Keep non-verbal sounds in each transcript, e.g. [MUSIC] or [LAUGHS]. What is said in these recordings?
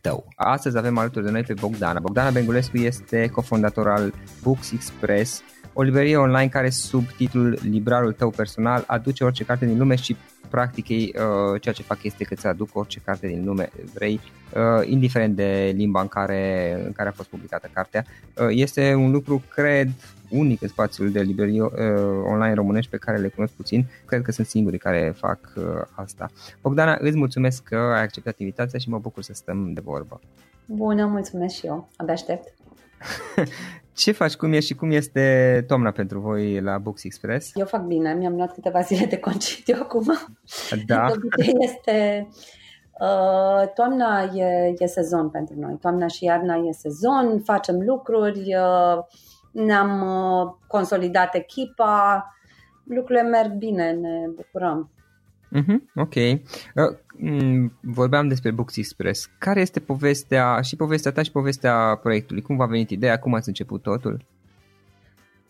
tău. Astăzi avem alături de noi pe Bogdana. Bogdana Bengulescu este cofondator al Books Express, o librărie online care sub titlul Librarul tău personal aduce orice carte din lume și practic ei uh, ceea ce fac este că îți aduc orice carte din lume vrei, uh, indiferent de limba în care, în care a fost publicată cartea. Uh, este un lucru, cred, unic în spațiul de librărie uh, online românești pe care le cunosc puțin. Cred că sunt singurii care fac uh, asta. Bogdana, îți mulțumesc că ai acceptat invitația și mă bucur să stăm de vorbă. Bună, mulțumesc și eu. Abia aștept. [LAUGHS] Ce faci, cum ești și cum este toamna pentru voi la Books Express? Eu fac bine, mi-am luat câteva zile de concediu [LAUGHS] acum. Da. este Uh, toamna e, e sezon pentru noi. Toamna și iarna e sezon, facem lucruri, uh, ne-am uh, consolidat echipa, lucrurile merg bine, ne bucurăm. Mm-hmm, ok. Uh, mm, vorbeam despre Books Express. Care este povestea, și povestea ta și povestea proiectului? Cum v-a venit ideea? Cum ați început totul?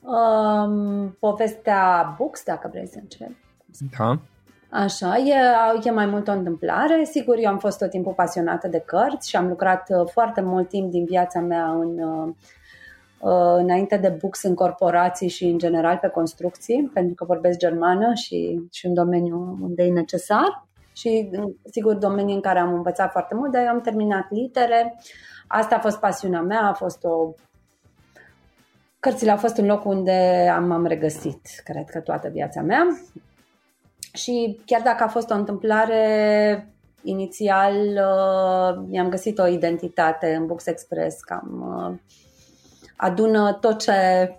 Um, povestea Books, dacă vrei să încep. Da. Așa, e, e mai mult o întâmplare. Sigur, eu am fost tot timpul pasionată de cărți și am lucrat uh, foarte mult timp din viața mea în uh, uh, înainte de books în corporații și în general pe construcții, pentru că vorbesc germană și, și un domeniu unde e necesar. Și, sigur, domenii în care am învățat foarte mult, dar eu am terminat litere. Asta a fost pasiunea mea, a fost o Cărțile au fost un loc unde am, am regăsit, cred că, toată viața mea. Și chiar dacă a fost o întâmplare inițial, uh, mi-am găsit o identitate în Books Express, cam uh, adună tot ce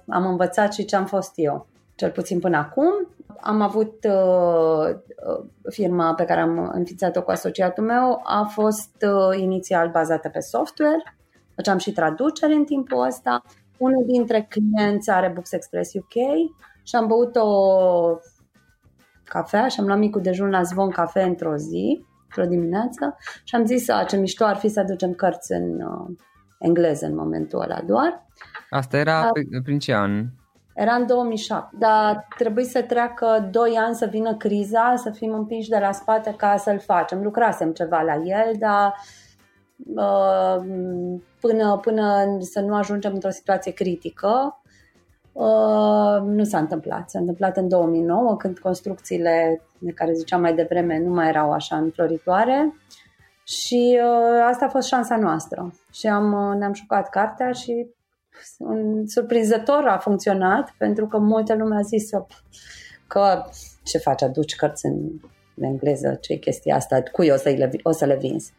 am învățat și ce am fost eu, cel puțin până acum. Am avut uh, uh firma pe care am înființat-o cu asociatul meu, a fost uh, inițial bazată pe software, făceam și traduceri în timpul ăsta unul dintre clienți are Books Express UK și am băut o cafea și am luat micul dejun la Zvon Cafe într-o zi, într-o dimineață și am zis ce mișto ar fi să aducem cărți în uh, engleză în momentul ăla doar. Asta era da. prin ce an? Era în 2007, dar trebuie să treacă 2 ani să vină criza, să fim împinși de la spate ca să-l facem. Lucrasem ceva la el, dar uh, până, până să nu ajungem într-o situație critică. Uh, nu s-a întâmplat. S-a întâmplat în 2009, când construcțiile de care ziceam mai devreme nu mai erau așa înfloritoare și uh, asta a fost șansa noastră. Și am, uh, ne-am jucat cartea și un surprinzător a funcționat pentru că multă lume a zis că ce faci, aduci cărți în engleză, ce chestia asta, cui o să, le, o să le vinzi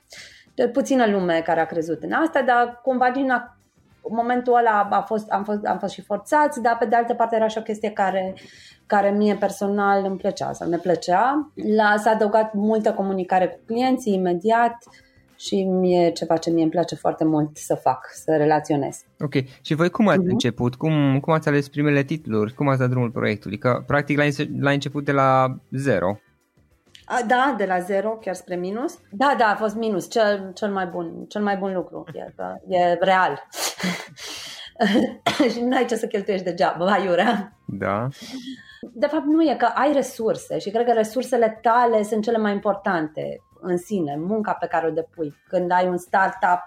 de puțină lume care a crezut în asta, dar cumva din momentul ăla a fost, am, fost, am fost și forțați, dar pe de altă parte era și o chestie care, care mie personal îmi plăcea sau ne plăcea. La, s-a adăugat multă comunicare cu clienții imediat și mie ceva ce mie îmi place foarte mult să fac, să relaționez. Ok. Și voi cum ați uh-huh. început? Cum, cum ați ales primele titluri? Cum ați dat drumul proiectului? Că practic la, la început de la zero. A, da, de la zero chiar spre minus. Da, da, a fost minus, cel, cel, mai, bun, cel mai bun lucru. E, e real. [COUGHS] și nu ai ce să cheltuiești degeaba, aiurea. Da. De fapt nu e că ai resurse și cred că resursele tale sunt cele mai importante în sine, munca pe care o depui. Când ai un startup,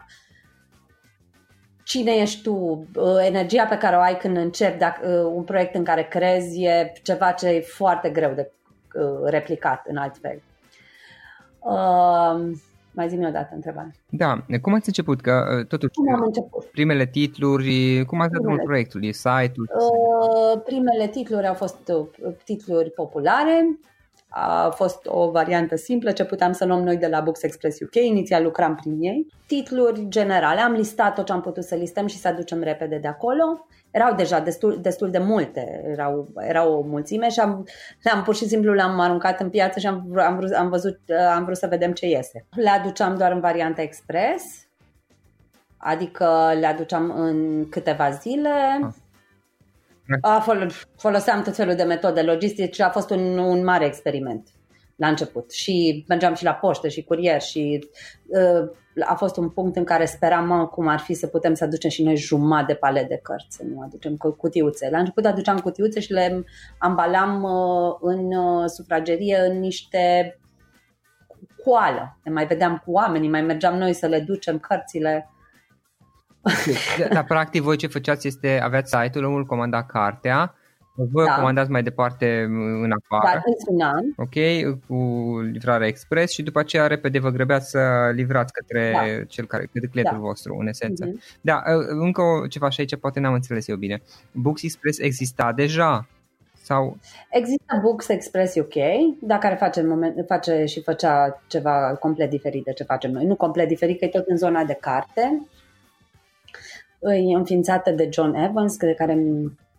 cine ești tu, energia pe care o ai când începi dacă, un proiect în care crezi e ceva ce e foarte greu de Uh, replicat în alt fel. Uh, mai zi-mi o dată întrebare. Da, cum ați început? Că uh, totuși cum am început? primele titluri, cum ați dat drumul proiectului? Site-ul? Uh, primele titluri au fost uh, titluri populare, a fost o variantă simplă ce puteam să luăm noi de la Books Express UK, inițial lucram prin ei. Titluri generale, am listat tot ce am putut să listăm și să aducem repede de acolo erau deja destul, destul de multe, erau, erau o mulțime și am, le-am pur și simplu le-am aruncat în piață și am, am, vrut, am, văzut, am vrut să vedem ce iese. Le aduceam doar în varianta expres, adică le aduceam în câteva zile. Ah. A, foloseam tot felul de metode logistice, a fost un, un mare experiment la început și mergeam și la poștă și curier și uh, a fost un punct în care speram mă, cum ar fi să putem să aducem și noi jumătate de palet de cărți, să nu aducem cutiuțe. La început aduceam cutiuțe și le ambalam uh, în uh, sufragerie în niște coală. Ne mai vedeam cu oamenii, mai mergeam noi să le ducem cărțile. [LAUGHS] Dar practic voi ce făceați este, aveați site-ul, omul comanda cartea, voi da. comandați mai departe în afară. Da, sunam. Ok, cu livrarea expres și după aceea repede vă grăbeați să livrați către da. cel care, către clientul da. vostru, în esență. Mm-hmm. Da, ă, încă ceva și aici poate n-am înțeles eu bine. Books Express exista deja sau... Există Books Express UK, dar care face, în moment, face și făcea ceva complet diferit de ce facem noi. Nu complet diferit, că e tot în zona de carte. E înființată de John Evans, de care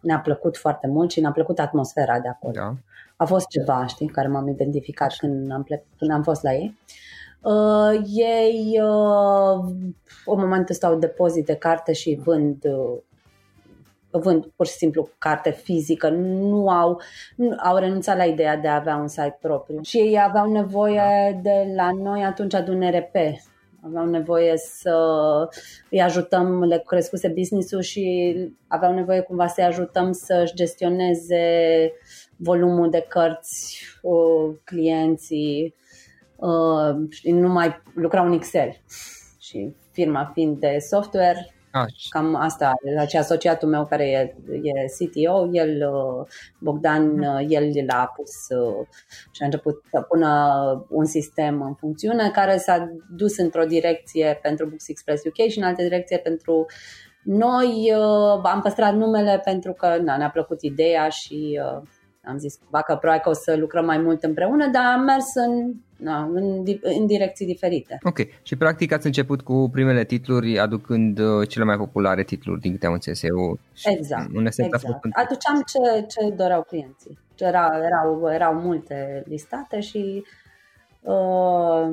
ne-a plăcut foarte mult și ne-a plăcut atmosfera de acolo. Da. A fost ceva, știi, care m-am identificat când am, plec, când am fost la ei. Uh, ei, uh, în momentul stau depozit de carte și vând uh, vând pur și simplu carte fizică, nu au, nu, au renunțat la ideea de a avea un site propriu. Și ei aveau nevoie da. de la noi atunci de un RP, aveau nevoie să îi ajutăm, le crescuse business-ul și aveau nevoie cumva să-i ajutăm să-și gestioneze volumul de cărți, clienții, uh, și nu mai lucrau în Excel. Și firma fiind de software, Ah. Cam asta, la ce asociatul meu care e, e CTO, el, uh, Bogdan, mm. el l-a pus și a început să pună un sistem în funcțiune care s-a dus într-o direcție pentru Books Express UK și în altă direcție pentru noi. Am păstrat numele pentru că na, ne-a plăcut ideea și am zis cumva că probabil că o să lucrăm mai mult împreună, dar am mers în, na, în, în direcții diferite. Ok. Și practic ați început cu primele titluri aducând uh, cele mai populare titluri din câte am înțeles eu. Exact. Un exact. Aduceam ce, ce doreau clienții. Erau, erau, erau multe listate și uh,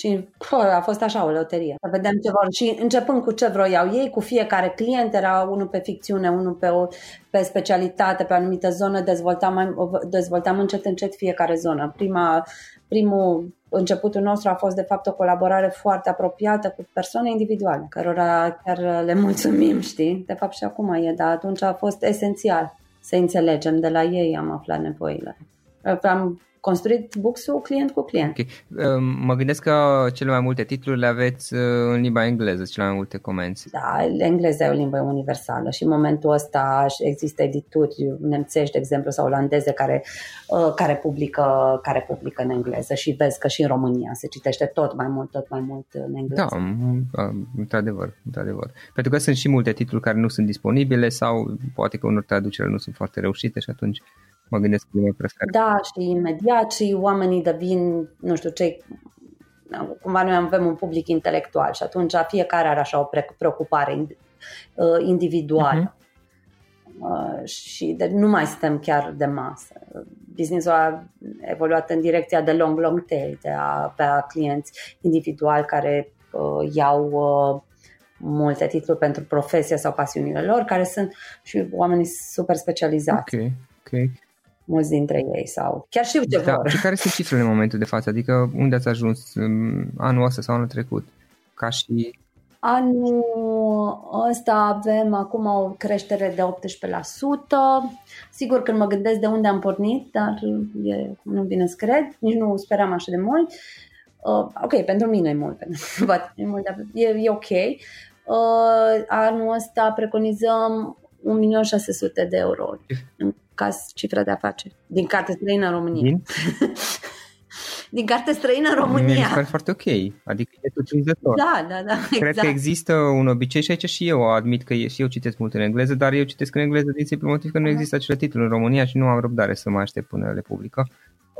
și pă, a fost așa o loterie. Să vedem ce vor. Și începând cu ce vroiau ei, cu fiecare client, era unul pe ficțiune, unul pe, o, pe specialitate, pe o anumită zonă, dezvoltam, mai, dezvoltam încet încet fiecare zonă. Prima, primul începutul nostru a fost de fapt o colaborare foarte apropiată cu persoane individuale, cărora chiar le mulțumim, știi? De fapt și acum e, dar atunci a fost esențial să înțelegem de la ei, am aflat nevoile. Am construit buxul client cu client. Okay. Ehm, mă gândesc că cele mai multe titluri le aveți uh, în limba engleză, cele mai multe comenzi. Da, engleza e o limbă universală și în momentul ăsta există edituri nemțești, de exemplu, sau olandeze care, uh, care, publică, care publică în engleză și vezi că și în România se citește tot mai mult, tot mai mult în engleză. Da, într-adevăr, într-adevăr. Pentru că sunt și multe titluri care nu sunt disponibile sau poate că unor traduceri nu sunt foarte reușite și atunci mă gândesc că e preferat. Da, și imediat și oamenii devin, nu știu, cei cumva noi avem un public intelectual și atunci fiecare are așa o preocupare uh, individuală. Uh-huh. și de, nu mai suntem chiar de masă. Businessul a evoluat în direcția de long, long tail, de a avea clienți individuali care uh, iau uh, multe titluri pentru profesia sau pasiunile lor, care sunt și oamenii super specializați. Ok, ok mulți dintre ei sau chiar știu ce da, vor. Și care sunt cifrele în momentul de față? Adică unde ați ajuns anul ăsta sau anul trecut? Ca și Anul ăsta avem acum o creștere de 18%. Sigur, când mă gândesc de unde am pornit, dar e, nu vine să cred, nici nu speram așa de mult. Uh, ok, pentru mine e mult, [LAUGHS] e, mult, dar e, e ok. Uh, anul ăsta preconizăm 1.600.000 de euro în caz cifra de afaceri. Din carte străină în România. Din? [LAUGHS] din carte străină în România. Mi se foarte ok, adică e surprinzător. Da, da, da, Cred exact. că există un obicei și aici și eu admit că și eu citesc mult în engleză, dar eu citesc în engleză din simplu motiv că nu există acele titluri în România și nu am răbdare să mă aștept până le publică.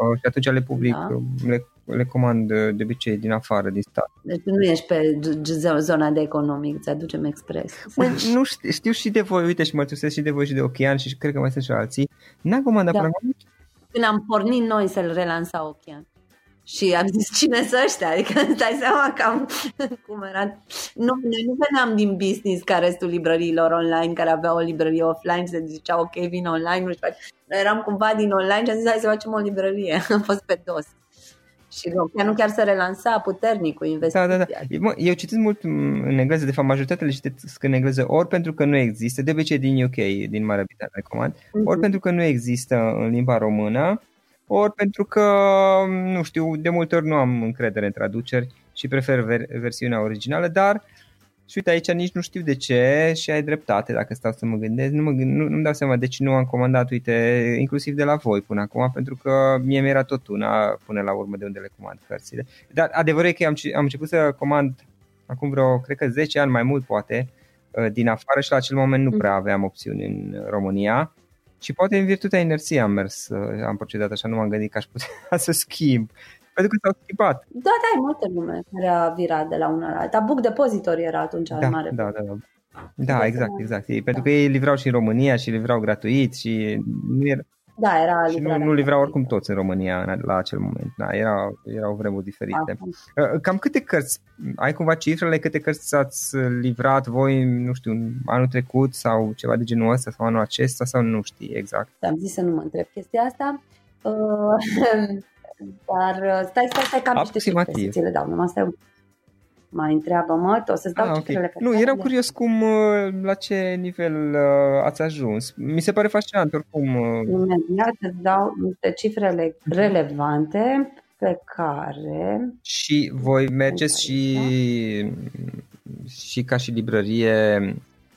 Uh, și atunci le public, da. le, le comand de obicei din afară, din stat. Deci nu ești pe zona de economic, îți aducem expres. Mă, nu știu, știu și de voi, uite și mă și de voi și de Ochean și cred că mai sunt și alții. N-am comandat da. până Când am pornit noi să-l relansa Ochean. Și am zis, cine să ăștia? Adică îți dai seama cam [LAUGHS] cum era. Nu, noi nu veneam din business ca restul librăriilor online, care aveau o librărie offline și se zicea, ok, vin online, nu știu. Noi eram cumva din online și am zis, hai să facem o librărie. [LAUGHS] Am fost pe dos. Și chiar nu chiar să relansa puternic cu investiția. Da, da, da. Mă, eu citesc mult în engleză, de fapt majoritatea le citesc în engleză ori pentru că nu există, de obicei din UK, din Marea Britanie, recomand, mm-hmm. ori pentru că nu există în limba română, ori pentru că, nu știu, de multe ori nu am încredere în traduceri și prefer ver- versiunea originală, dar și uite aici nici nu știu de ce și ai dreptate dacă stau să mă gândesc, nu, mă gând, nu, nu-mi dau seama de ce nu am comandat, uite, inclusiv de la voi până acum, pentru că mie mi-era tot una până la urmă de unde le comand cărțile. Dar adevărul e că am, am început să comand acum vreo, cred că 10 ani mai mult poate, uh, din afară și la acel moment nu prea aveam opțiuni în România și poate în virtutea inerției am mers, uh, am procedat așa, nu m-am gândit că aș putea [LAUGHS] să schimb. Pentru că s-au schimbat. Da, da, e multe lume care a virat de la una la alta. Book Depository era atunci da, mare. Da, da, da. Da, exact, exact. Ei, da. Pentru că ei livrau și în România și livrau gratuit și nu era... Da, era și nu, nu livrau oricum toți în România la acel moment. Da, era, erau vremuri diferite. Aha. Cam câte cărți, ai cumva cifrele, câte cărți ați livrat voi, nu știu, anul trecut sau ceva de genul ăsta sau anul acesta sau nu știi exact? Am zis să nu mă întreb chestia asta. Uh, [LAUGHS] dar stai, stai, stai, cam niște cifre să le dau, numai stai mai întreabă-mă, o să-ți dau ah, cifrele okay. Nu, eram curios cum, la ce nivel uh, ați ajuns. Mi se pare fascinant oricum. Uh... Imediat îți dau niște cifrele relevante pe care... Și voi mergeți și și ca și librărie,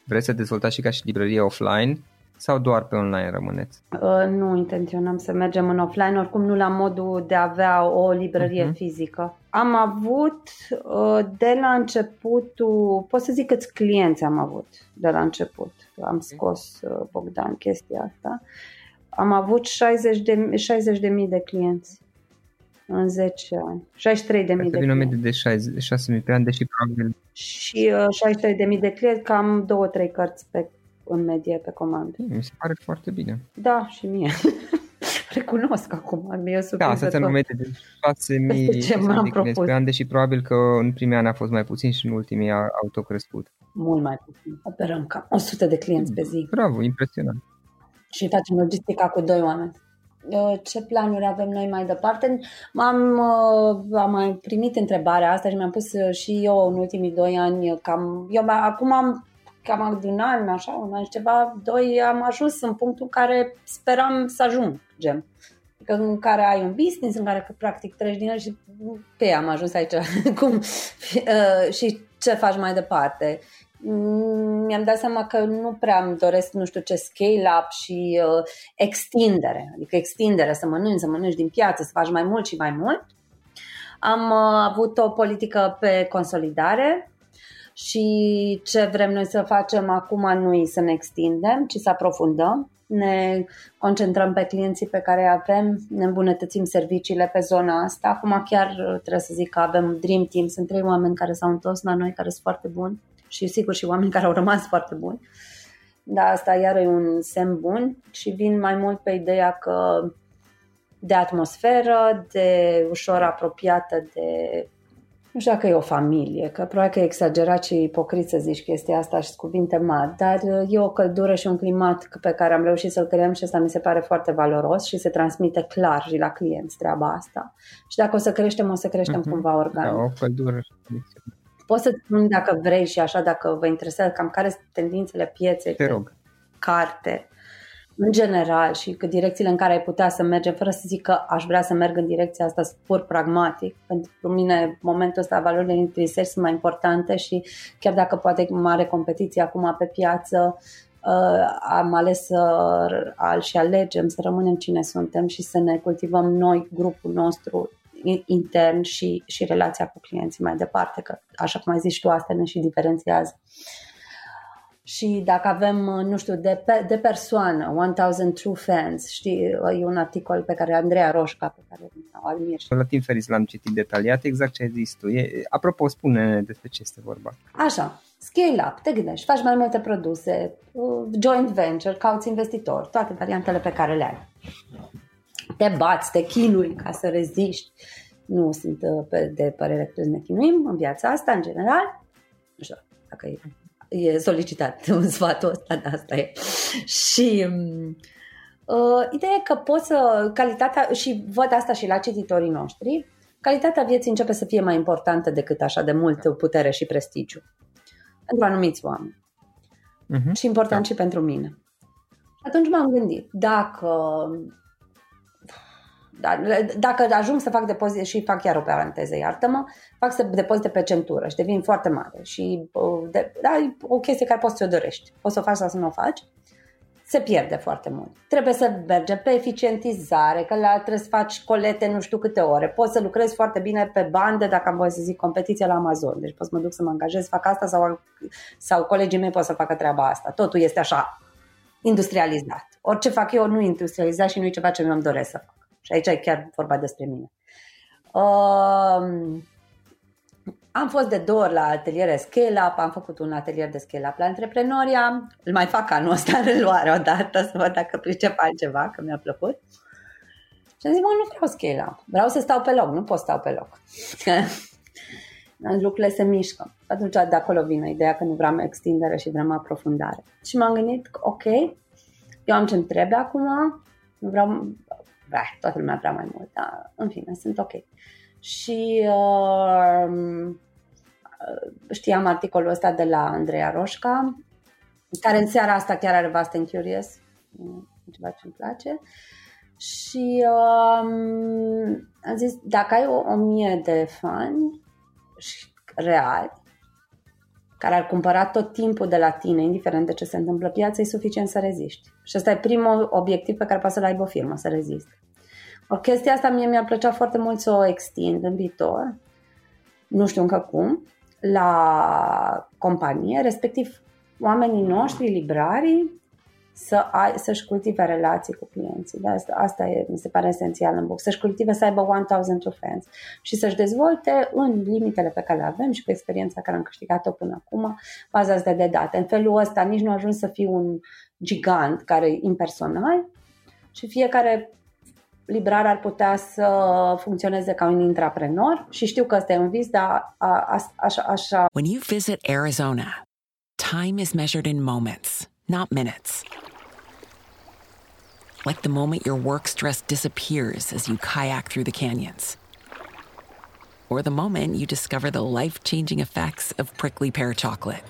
vreți să dezvoltați și ca și librărie offline sau doar pe online rămâneți? Uh, nu intenționăm să mergem în offline, oricum nu la modul de a avea o librărie uh-huh. fizică. Am avut uh, de la începutul, pot să zic câți clienți am avut de la început. Am scos, uh, Bogdan, chestia asta. Am avut 60 de, 60 de mii de clienți în 10 ani. 63 de mii de clienți. de 6 mii pe an, deși probabil... Și uh, 63 de mii de clienți, cam 2-3 cărți pe în medie pe comandă. Mi se pare foarte bine. Da, și mie. [LAUGHS] Recunosc acum, mi-e Da, asta înseamnă medie de 6.000 de clienți pe an, deși probabil că în primii ani a fost mai puțin și în ultimii au tot crescut. Mult mai puțin. Operăm cam 100 de clienți pe zi. Bravo, impresionant. Și facem logistica cu doi oameni. Ce planuri avem noi mai departe? Am, uh, am mai primit întrebarea asta și mi-am pus și eu în ultimii doi ani cam... Eu acum am cam de un an, așa, un an și ceva, doi, am ajuns în punctul în care speram să ajung, gen. Adică în care ai un business, în care practic treci din el și pe am ajuns aici. [LAUGHS] Cum, uh, și ce faci mai departe? Mm, mi-am dat seama că nu prea îmi doresc, nu știu ce, scale-up și uh, extindere. Adică extindere, să mănânci, să mănânci din piață, să faci mai mult și mai mult. Am uh, avut o politică pe consolidare, și ce vrem noi să facem acum nu e să ne extindem, ci să aprofundăm. Ne concentrăm pe clienții pe care avem, ne îmbunătățim serviciile pe zona asta. Acum chiar trebuie să zic că avem Dream Team, sunt trei oameni care s-au întors la noi, care sunt foarte buni și sigur și oameni care au rămas foarte buni. Dar asta iar e un semn bun și vin mai mult pe ideea că de atmosferă, de ușor apropiată de nu știu dacă e o familie, că probabil că e exagerat și ipocrit să zici chestia asta și cuvinte mari, dar uh, e o căldură și un climat pe care am reușit să-l creăm și asta mi se pare foarte valoros și se transmite clar și la clienți treaba asta. Și dacă o să creștem, o să creștem uh-huh. cumva organic. Da, o căldură. Poți să spun dacă vrei și așa, dacă vă interesează cam care sunt tendințele pieței. Te rog. Carte în general și că direcțiile în care ai putea să mergem, fără să zic că aș vrea să merg în direcția asta pur pragmatic. Pentru mine, momentul ăsta, valorile intrinseci sunt mai importante și chiar dacă poate mare competiție acum pe piață, uh, am ales să al și alegem să rămânem cine suntem și să ne cultivăm noi, grupul nostru intern și, și relația cu clienții mai departe, că așa cum ai zis tu, asta ne și diferențiază. Uh, și dacă avem, nu știu, de, pe, de persoană, 1000 True Fans, știi, e un articol pe care Andreea Roșca, pe care o admir. La Tim Ferris l-am citit detaliat, exact ce ai zis tu. E, apropo, spune despre ce este vorba. Așa, scale up, te gândești, faci mai multe produse, uh, joint venture, cauți investitori, toate variantele pe care le ai. Te bați, te chinui ca să reziști. Nu sunt uh, de părere că ne chinuim în viața asta, în general. Nu știu dacă e e solicitat [LAUGHS] un sfatul ăsta, de asta e. Și uh, ideea e că poți să, calitatea, și văd asta și la cititorii noștri, calitatea vieții începe să fie mai importantă decât așa de mult putere și prestigiu. Pentru anumiți oameni. Uh-huh. Și important da. și pentru mine. Atunci m-am gândit, dacă da, dacă ajung să fac depozite și fac chiar o paranteză, iartă-mă, fac să depozite pe centură și devin foarte mare și de, da, e o chestie care poți să o dorești. Poți să o faci sau să nu o faci, se pierde foarte mult. Trebuie să mergem pe eficientizare, că la trebuie să faci colete nu știu câte ore. Poți să lucrezi foarte bine pe bandă, dacă am voie să zic, competiție la Amazon. Deci pot să mă duc să mă angajez, fac asta sau, sau colegii mei pot să facă treaba asta. Totul este așa industrializat. Orice fac eu nu industrializat și nu e ceva ce mi-am doresc să fac. Și aici e chiar vorba despre mine. Uh, am fost de două ori la ateliere Scale Up, am făcut un atelier de Scale Up la Antreprenoria, îl mai fac anul ăsta [LAUGHS] în reluare odată să văd dacă pricep altceva, că mi-a plăcut. Și am zis, mă, nu vreau Scale Up, vreau să stau pe loc, nu pot stau pe loc. [LAUGHS] Lucrurile se mișcă. Atunci de acolo vine ideea că nu vreau extindere și vreau aprofundare. Și m-am gândit, ok, eu am ce-mi trebuie acum, nu vreau, bah, toată lumea vrea mai mult, dar în fine, sunt ok. Și uh, știam articolul ăsta de la Andreea Roșca, care în seara asta chiar are Vast and Curious, ceva ce îmi place. Și uh, am zis, dacă ai o, o mie de fani reali, care ar cumpăra tot timpul de la tine, indiferent de ce se întâmplă piața, e suficient să reziști. Și ăsta e primul obiectiv pe care poate să-l aibă o firmă, să reziste. O chestia asta mie mi-ar plăcea foarte mult să o extind în viitor, nu știu încă cum, la companie, respectiv oamenii noștri, librarii, să ai, să-și cultive relații cu clienții. De asta, asta e, mi se pare esențial în book. Să-și cultive, să aibă 1000 fans și să-și dezvolte în limitele pe care le avem și cu experiența care am câștigat-o până acum, baza asta de date. În felul ăsta nici nu ajuns să fii un gigant care e impersonal, și fiecare librar ar putea să funcționeze ca un intraprenor și știu că ăsta e un vis, dar așa, așa. When you visit Arizona, time is measured in moments, not minutes. Like the moment your work stress disappears as you kayak through the canyons. Or the moment you discover the life-changing effects of prickly pear chocolate.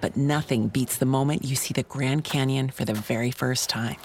But nothing beats the moment you see the Grand Canyon for the very first time.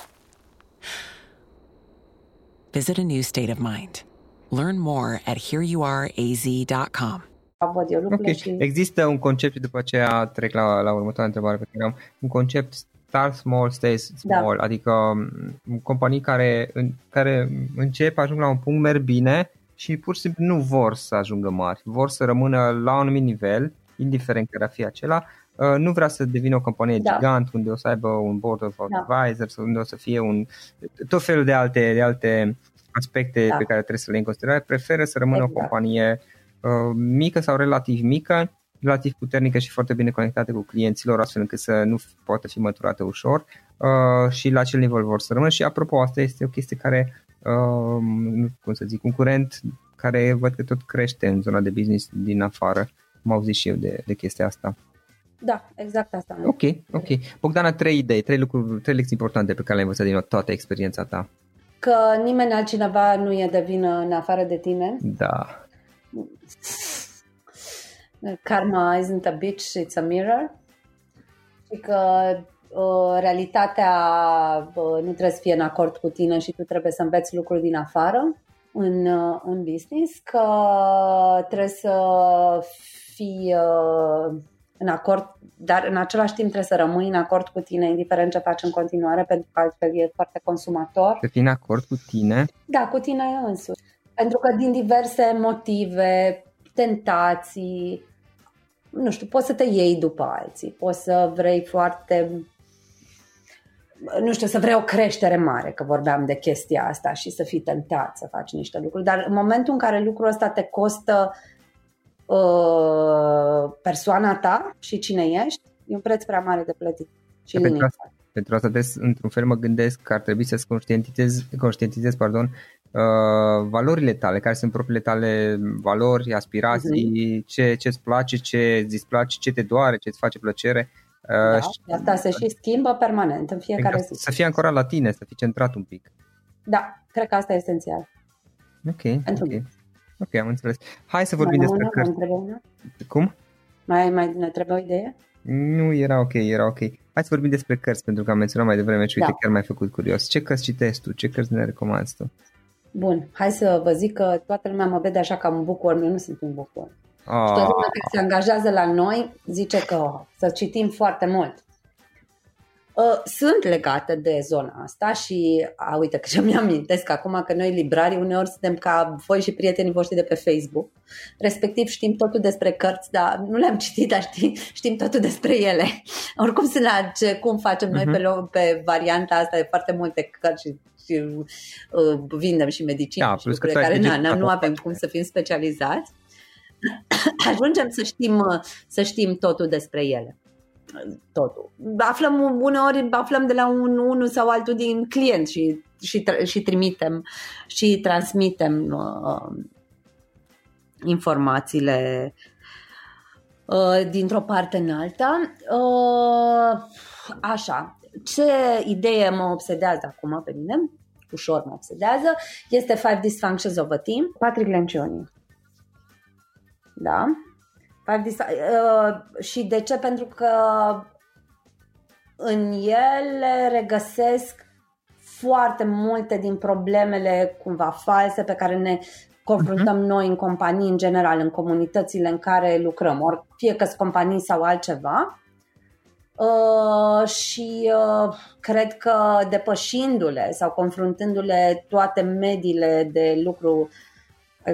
Visit a new state of mind. Learn more at hereyouareaz.com. Ok, există un concept și după aceea trec la, la următoarea întrebare pe care am. Un concept start small, stay small, da. adică um, companii care, în, care încep, ajung la un punct, merg bine și pur și simplu nu vor să ajungă mari, vor să rămână la un anumit nivel, indiferent care ar fi acela, Uh, nu vrea să devină o companie da. gigant unde o să aibă un board of da. advisors, unde o să fie un tot felul de alte, de alte aspecte da. pe care trebuie să le în considerare, preferă să rămână exact. o companie uh, mică sau relativ mică, relativ puternică și foarte bine conectată cu clienților, astfel încât să nu poată fi măturată ușor uh, și la acel nivel vor să rămână. Și apropo, asta este o chestie care, uh, cum să zic, un curent care văd că tot crește în zona de business din afară. Am auzit și eu de, de chestia asta. Da, exact asta. Ok, ok. Bogdana, trei idei, trei lucruri, trei lecții importante pe care le-ai învățat din toată experiența ta. Că nimeni altcineva nu e de vină în afară de tine. Da. Karma isn't a bitch, it's a mirror. Și că uh, realitatea uh, nu trebuie să fie în acord cu tine și tu trebuie să înveți lucruri din afară în, uh, în business, că trebuie să fii uh, în acord, dar în același timp trebuie să rămâi în acord cu tine, indiferent ce faci în continuare, pentru că altfel e foarte consumator. Să fii în acord cu tine? Da, cu tine însuși. Pentru că din diverse motive, tentații, nu știu, poți să te iei după alții, poți să vrei foarte nu știu, să vrei o creștere mare, că vorbeam de chestia asta și să fii tentat să faci niște lucruri, dar în momentul în care lucrul ăsta te costă Uh, persoana ta și cine ești, e un preț prea mare de plătit. Și pentru, asta, pentru asta, des, într-un fel, mă gândesc că ar trebui să-ți conștientizezi, conștientizezi pardon, uh, valorile tale, care sunt propriile tale valori, aspirații, uh-huh. ce îți place, ce îți displace, ce te doare, ce îți face plăcere. Uh, da, și, asta se și schimbă permanent în fiecare zi. Să fii ancorat la tine, să fii centrat un pic. Da, cred că asta e esențial. Ok, Pentru ok. Mine. Ok, am înțeles. Hai să vorbim mai despre cărți. Mai Cum? Mai, mai ne trebuie o idee? Nu, era ok, era ok. Hai să vorbim despre cărți, pentru că am menționat mai devreme și uite, da. chiar m-ai făcut curios. Ce cărți citești tu? Ce cărți ne recomanzi tu? Bun, hai să vă zic că toată lumea mă vede așa ca un bucur, eu nu sunt un bucur. Oh. Și toată lumea care se angajează la noi zice că oh, să citim foarte mult. Uh, sunt legate de zona asta și, a, uite că ce mi-amintesc acum că noi librarii uneori suntem ca voi și prietenii voștri de pe Facebook, respectiv știm totul despre cărți, dar nu le-am citit, dar știm, știm totul despre ele. [LAUGHS] Oricum sunt la ce, cum facem uh-huh. noi pe, mhm. pe varianta asta de foarte multe cărți și, și uh, vindem și medicină da, și lucruri care na, na, nu avem cum să fim specializați. [CLEARS THROAT] Ajungem să știm, să știm totul despre ele totul. Aflăm uneori aflăm de la un unul sau altul din client și, și, și trimitem și transmitem uh, informațiile uh, dintr-o parte în alta. Uh, așa, ce idee mă obsedează acum pe mine, ușor mă obsedează, este Five Dysfunctions of a Team, Patrick Lencioni. Da? Uh, și de ce? Pentru că în ele regăsesc foarte multe din problemele cumva false pe care ne confruntăm uh-huh. noi în companii, în general, în comunitățile în care lucrăm, ori fie că sunt companii sau altceva. Uh, și uh, cred că depășindu-le sau confruntându-le toate mediile de lucru,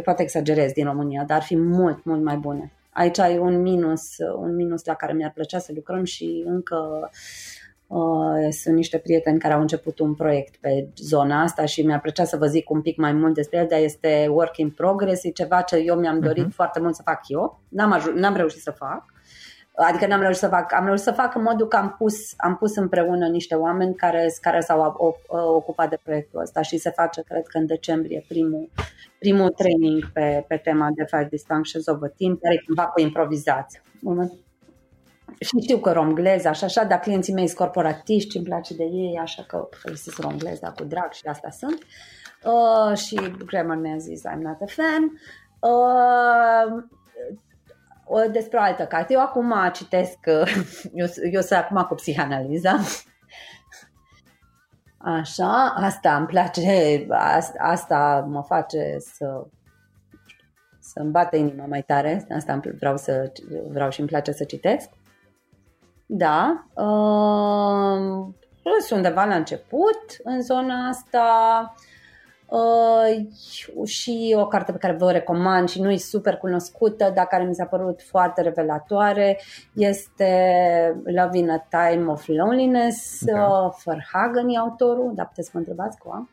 poate exagerez din România, dar ar fi mult, mult mai bune. Aici ai un minus, un minus la care mi-ar plăcea să lucrăm și încă uh, sunt niște prieteni care au început un proiect pe zona asta și mi-ar plăcea să vă zic un pic mai mult despre el, dar este work in progress, e ceva ce eu mi-am dorit uh-huh. foarte mult să fac eu, n-am, aj- n-am reușit să fac. Adică n-am reușit să fac, am reușit să fac în modul că am pus, am pus împreună niște oameni care, care s-au ocupat de proiectul ăsta și se face, cred că în decembrie, primul, primul training pe, pe tema de Five Dysfunctions of a Team, care e cumva cu improvizație. Și știu că romgleza și așa, dar clienții mei sunt corporatiști, îmi place de ei, așa că folosesc romgleza cu drag și asta sunt. Uh, și grammar mi-a zis I'm not a fan. Uh, despre o altă carte. Eu acum citesc, [LAUGHS] eu, eu sunt acum cu psihanaliza. Așa, asta îmi place, asta, asta mă face să să-mi bată inima mai tare, asta vreau, să, vreau și îmi place să citesc. Da, uh, sunt undeva la început în zona asta. Uh, și o carte pe care vă recomand și nu e super cunoscută, dar care mi s-a părut foarte revelatoare, este Love in a Time of Loneliness, da. uh, Verhagen e autorul, dar puteți să mă întrebați cu am.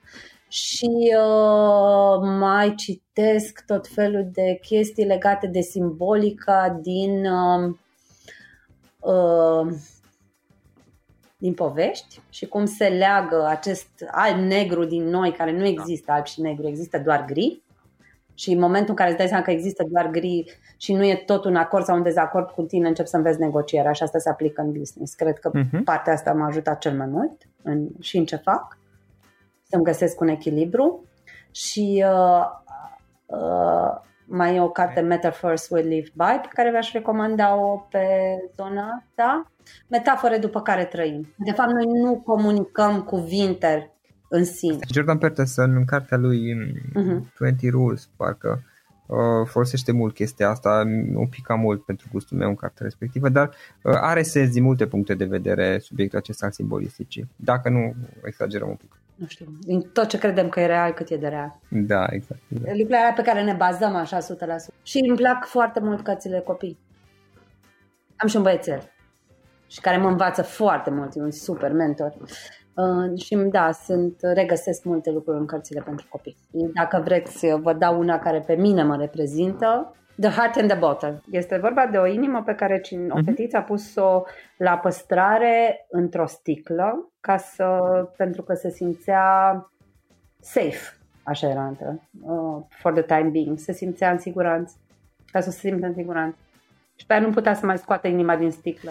Și uh, mai citesc tot felul de chestii legate de simbolica din uh, uh, din povești și cum se leagă acest alb-negru din noi, care nu există alb și negru, există doar gri. Și în momentul în care îți dai seama că există doar gri și nu e tot un acord sau un dezacord cu tine, încep să înveți negocierea și asta se aplică în business. Cred că uh-huh. partea asta m-a ajutat cel mai mult în, și în ce fac, să-mi găsesc un echilibru și uh, uh, mai e o carte Metaphors Will Live By pe care v-aș recomanda-o pe zona asta. Metafore după care trăim. De fapt, noi nu comunicăm cuvinte în sine. Jordan Peterson, în cartea lui uh-huh. 20 Rules, parcă uh, folosește mult chestia asta, un pic cam mult pentru gustul meu în cartea respectivă, dar uh, are sens din multe puncte de vedere subiectul acesta al simbolisticii, dacă nu exagerăm un pic nu știu, din tot ce credem că e real, cât e de real. Da, exact. Da. Lucrurile pe care ne bazăm așa 100%. Și îmi plac foarte mult cărțile copii. Am și un băiețel și care mă învață foarte mult, e un super mentor. Uh, și da, sunt, regăsesc multe lucruri în cărțile pentru copii. Dacă vreți, vă dau una care pe mine mă reprezintă. The Heart and the Bottle. Este vorba de o inimă pe care o mhm. fetiță a pus-o la păstrare într-o sticlă ca să, pentru că se simțea safe, așa era între, uh, for the time being, se simțea în siguranță, ca să se simtă în siguranță. Și pe aia nu putea să mai scoată inima din sticlă.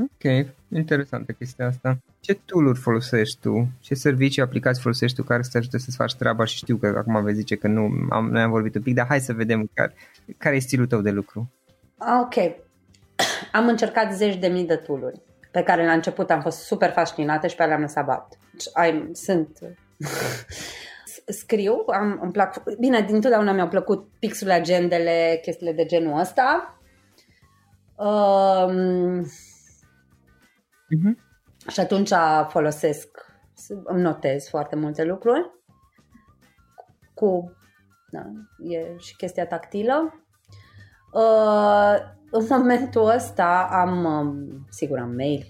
Ok, interesantă chestia asta. Ce tool folosești tu? Ce servicii, aplicații folosești tu care să te ajute să-ți faci treaba? Și știu că acum vei zice că nu, am, noi am vorbit un pic, dar hai să vedem care, care e stilul tău de lucru. Ok. [CLEARS THROAT] Am încercat zeci de mii de tooluri pe care la început am fost super fascinată și pe alea am lăsat bat. Deci, sunt [LAUGHS] scriu, am, îmi plac, bine, din totdeauna mi-au plăcut pixurile, agendele, chestiile de genul ăsta. Um, uh-huh. Și atunci folosesc, îmi notez foarte multe lucruri cu, da, e și chestia tactilă. Uh, în momentul ăsta am, um, sigur, am mail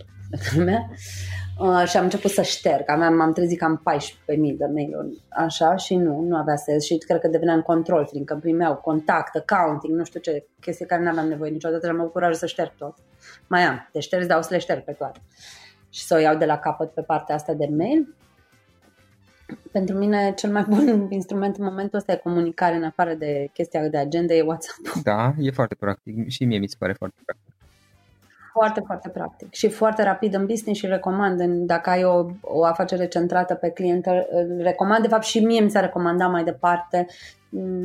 lumea, uh, și am început să șterg. Am, am trezit cam 14.000 de mail-uri, așa, și nu, nu avea sens și cred că deveneam control, fiindcă primeau contact, accounting, nu știu ce, chestii care nu aveam nevoie niciodată, am avut curaj să șterg tot. Mai am, de șterg, dar o să le șterg pe toate. Și să o iau de la capăt pe partea asta de mail pentru mine cel mai bun [LAUGHS] instrument în momentul ăsta de comunicare în afară de chestia de agenda e WhatsApp. Da, e foarte practic și mie mi se pare foarte practic. Foarte, foarte practic și foarte rapid în business și recomand. Dacă ai o, o afacere centrată pe client, recomand. De fapt și mie mi s-a recomandat mai departe.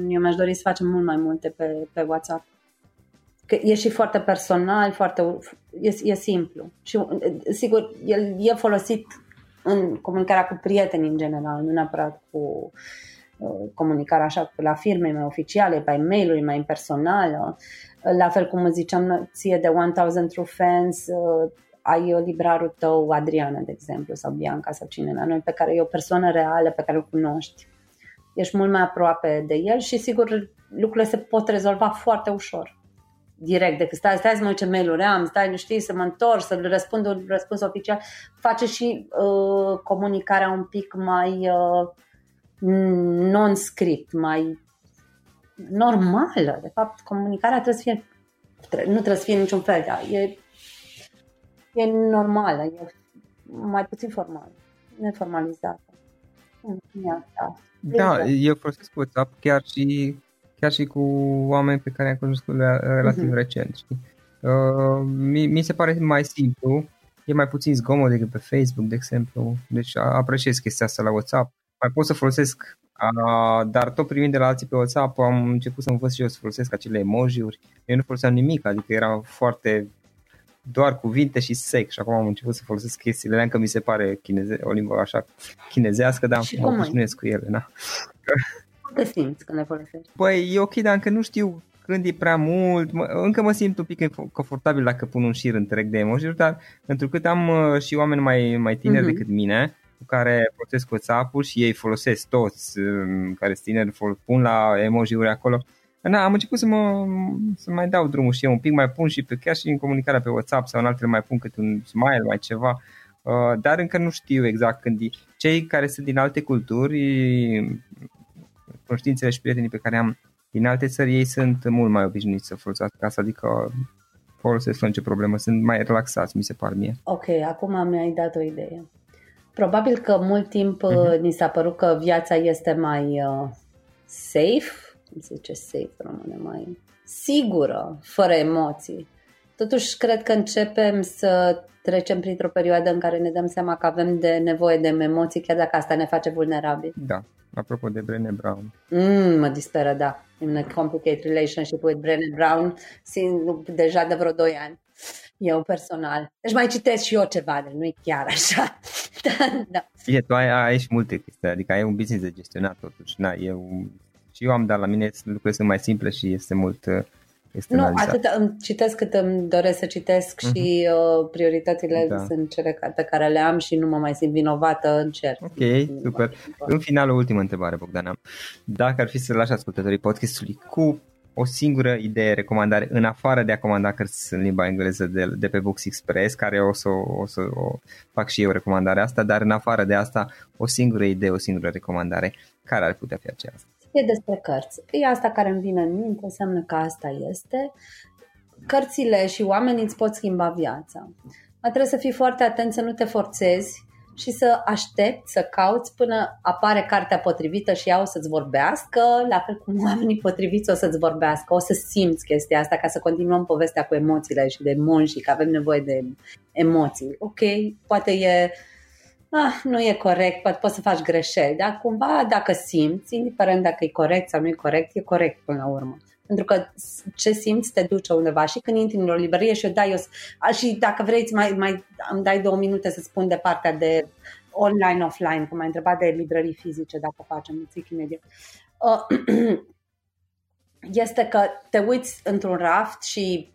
Eu mi-aș dori să facem mult mai multe pe, pe WhatsApp. Că e și foarte personal, foarte, e, e simplu. Și sigur, el e folosit în comunicarea cu prieteni în general, nu neapărat cu comunicarea așa la firme mai oficiale, pe mail-uri mai personală. La fel cum ziceam ție de 1000 True Fans, ai librarul tău, Adriana, de exemplu, sau Bianca sau cine la noi, pe care e o persoană reală, pe care o cunoști. Ești mult mai aproape de el și sigur lucrurile se pot rezolva foarte ușor direct, decât stai, stai să mă ce mail-uri am, stai, nu știi, să mă întorc, să răspund un răspuns oficial, face și uh, comunicarea un pic mai uh, non-script, mai normală. De fapt, comunicarea trebuie să fie, nu trebuie să fie niciun fel, dar e, e normală, e mai puțin formală, neformalizată. Da, eu folosesc WhatsApp chiar și chiar și cu oameni pe care am cunoscut relativ uh-huh. recent. Știi? Uh, mi, mi se pare mai simplu, e mai puțin zgomot decât pe Facebook, de exemplu, deci apreciez chestia asta la WhatsApp. Mai pot să folosesc, uh, dar tot primind de la alții pe WhatsApp am început să învăț și eu să folosesc acele emoji-uri. Eu nu foloseam nimic, adică era foarte doar cuvinte și sec și acum am început să folosesc chestiile alea, că mi se pare chineze, o limbă așa chinezească, dar și mă obișnuiesc cu ele. Da? te simți când le folosești? Păi e ok, dar încă nu știu când e prea mult, mă, încă mă simt un pic confortabil dacă pun un șir întreg de emoji dar pentru că am uh, și oameni mai, mai tineri uh-huh. decât mine, cu care folosesc WhatsApp-ul și ei folosesc toți, um, care sunt tineri, pun la emoji-uri acolo. Na, am început să mă să mai dau drumul și eu un pic, mai pun și pe, chiar și în comunicarea pe WhatsApp sau în altele mai pun câte un smile, mai ceva, uh, dar încă nu știu exact când e. Cei care sunt din alte culturi cunoștințele și prietenii pe care am din alte țări, ei sunt mult mai obișnuiți să folosească asta, adică folosesc fără nicio problemă, sunt mai relaxați, mi se par mie. Ok, acum mi-ai dat o idee. Probabil că mult timp uh-huh. ni s-a părut că viața este mai uh, safe, cum se zice safe rămâne mai sigură, fără emoții. Totuși, cred că începem să trecem printr-o perioadă în care ne dăm seama că avem de nevoie de emoții, chiar dacă asta ne face vulnerabili. Da, apropo de Brené Brown. Mm, mă disperă, da. In a complicated relationship with Brené Brown, sin, deja de vreo 2 ani. Eu personal. Deci mai citesc și eu ceva, deci nu e chiar așa. [LAUGHS] da, da. Fie, tu ai, ai și multe chestii, adică ai un business de gestionat totuși. Na, eu, și eu am, dar la mine lucrurile sunt mai simple și este mult este nu, analizat. atât îmi citesc cât îmi doresc să citesc uh-huh. și uh, prioritățile da. sunt cele pe care le am și nu mă mai simt vinovată în cer. Ok, super. În final, o ultimă întrebare, Bogdana. Dacă ar fi să lași ascultătorii podcastului cu o singură idee, recomandare, în afară de a comanda cărți în limba engleză de, de pe Books Express, care o să, o să o fac și eu recomandarea asta, dar în afară de asta, o singură idee, o singură recomandare, care ar putea fi aceasta? e despre cărți. E asta care îmi vine în minte, înseamnă că asta este. Cărțile și oamenii îți pot schimba viața. Dar trebuie să fii foarte atent să nu te forțezi și să aștepți, să cauți până apare cartea potrivită și ea o să-ți vorbească, la fel cum oamenii potriviți o să-ți vorbească, o să simți chestia asta ca să continuăm povestea cu emoțiile și de și că avem nevoie de emoții. Ok, poate e ah, nu e corect, poate poți să faci greșeli, dar cumva dacă simți, indiferent dacă e corect sau nu e corect, e corect până la urmă. Pentru că ce simți te duce undeva și când intri în o librărie și eu dai, eu, și dacă vreți mai, mai îmi dai două minute să spun de partea de online, offline, cum ai întrebat de librării fizice, dacă facem, zic imediat. Uh, [CLEARS THROAT] este că te uiți într-un raft și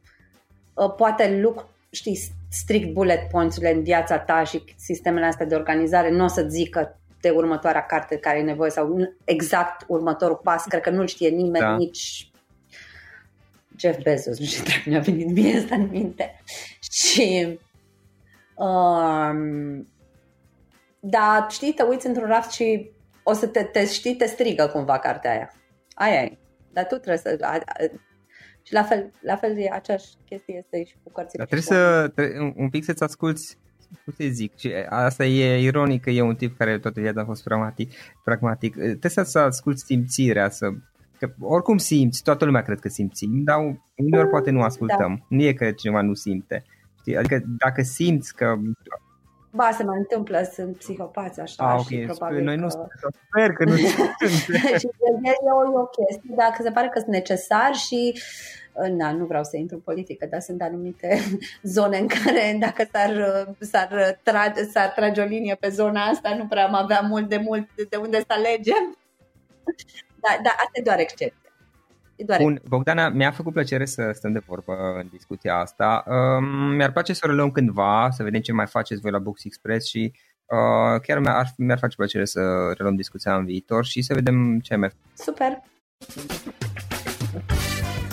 uh, poate lucru, știi, strict bullet points-urile în viața ta și sistemele astea de organizare, nu o să zică de următoarea carte care e nevoie sau exact următorul pas, cred că nu-l știe nimeni, da. nici Jeff Bezos, nu știu dacă mi-a venit mie asta în minte. Și um, da, știi, te uiți într-un raft și o să te, te știi, te strigă cumva cartea aia. Aia e. Dar tu trebuie să și la fel, la fel e aceeași chestie este și cu cărțile. Dar trebuie să, trebuie, un pic să-ți asculti cum să zic, și asta e ironic că e un tip care toată viața a fost pragmatic, pragmatic. trebuie să asculti simțirea, să Că oricum simți, toată lumea cred că simțim, dar uneori poate nu ascultăm. Da. Nu e că cineva nu simte. Știi? Adică dacă simți că Ba, se mai întâmplă, sunt psihopați așa ah, okay. și probabil Noi că... nu sper că nu [LAUGHS] sunt. [LAUGHS] și e, e, o, e o chestie, dacă se pare că sunt necesari și na, nu vreau să intru în politică, dar sunt anumite [LAUGHS] zone în care dacă s-ar, s-ar, trage, s-ar trage o linie pe zona asta, nu prea am avea mult de mult de unde să alegem. Dar da, asta e doar excepție. E doar Bun, Bogdana, mi-a făcut plăcere să stăm de vorbă în discuția asta. Um, mi-ar place să o reluăm cândva, să vedem ce mai faceți voi la Books Express și uh, chiar mi-ar, mi-ar face plăcere să reluăm discuția în viitor și să vedem ce mai Super!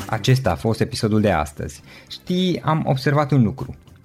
Acesta a fost episodul de astăzi. Știi, am observat un lucru.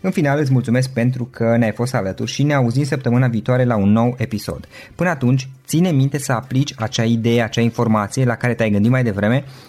În final îți mulțumesc pentru că ne-ai fost alături și ne auzim săptămâna viitoare la un nou episod. Până atunci, ține minte să aplici acea idee, acea informație la care te-ai gândit mai devreme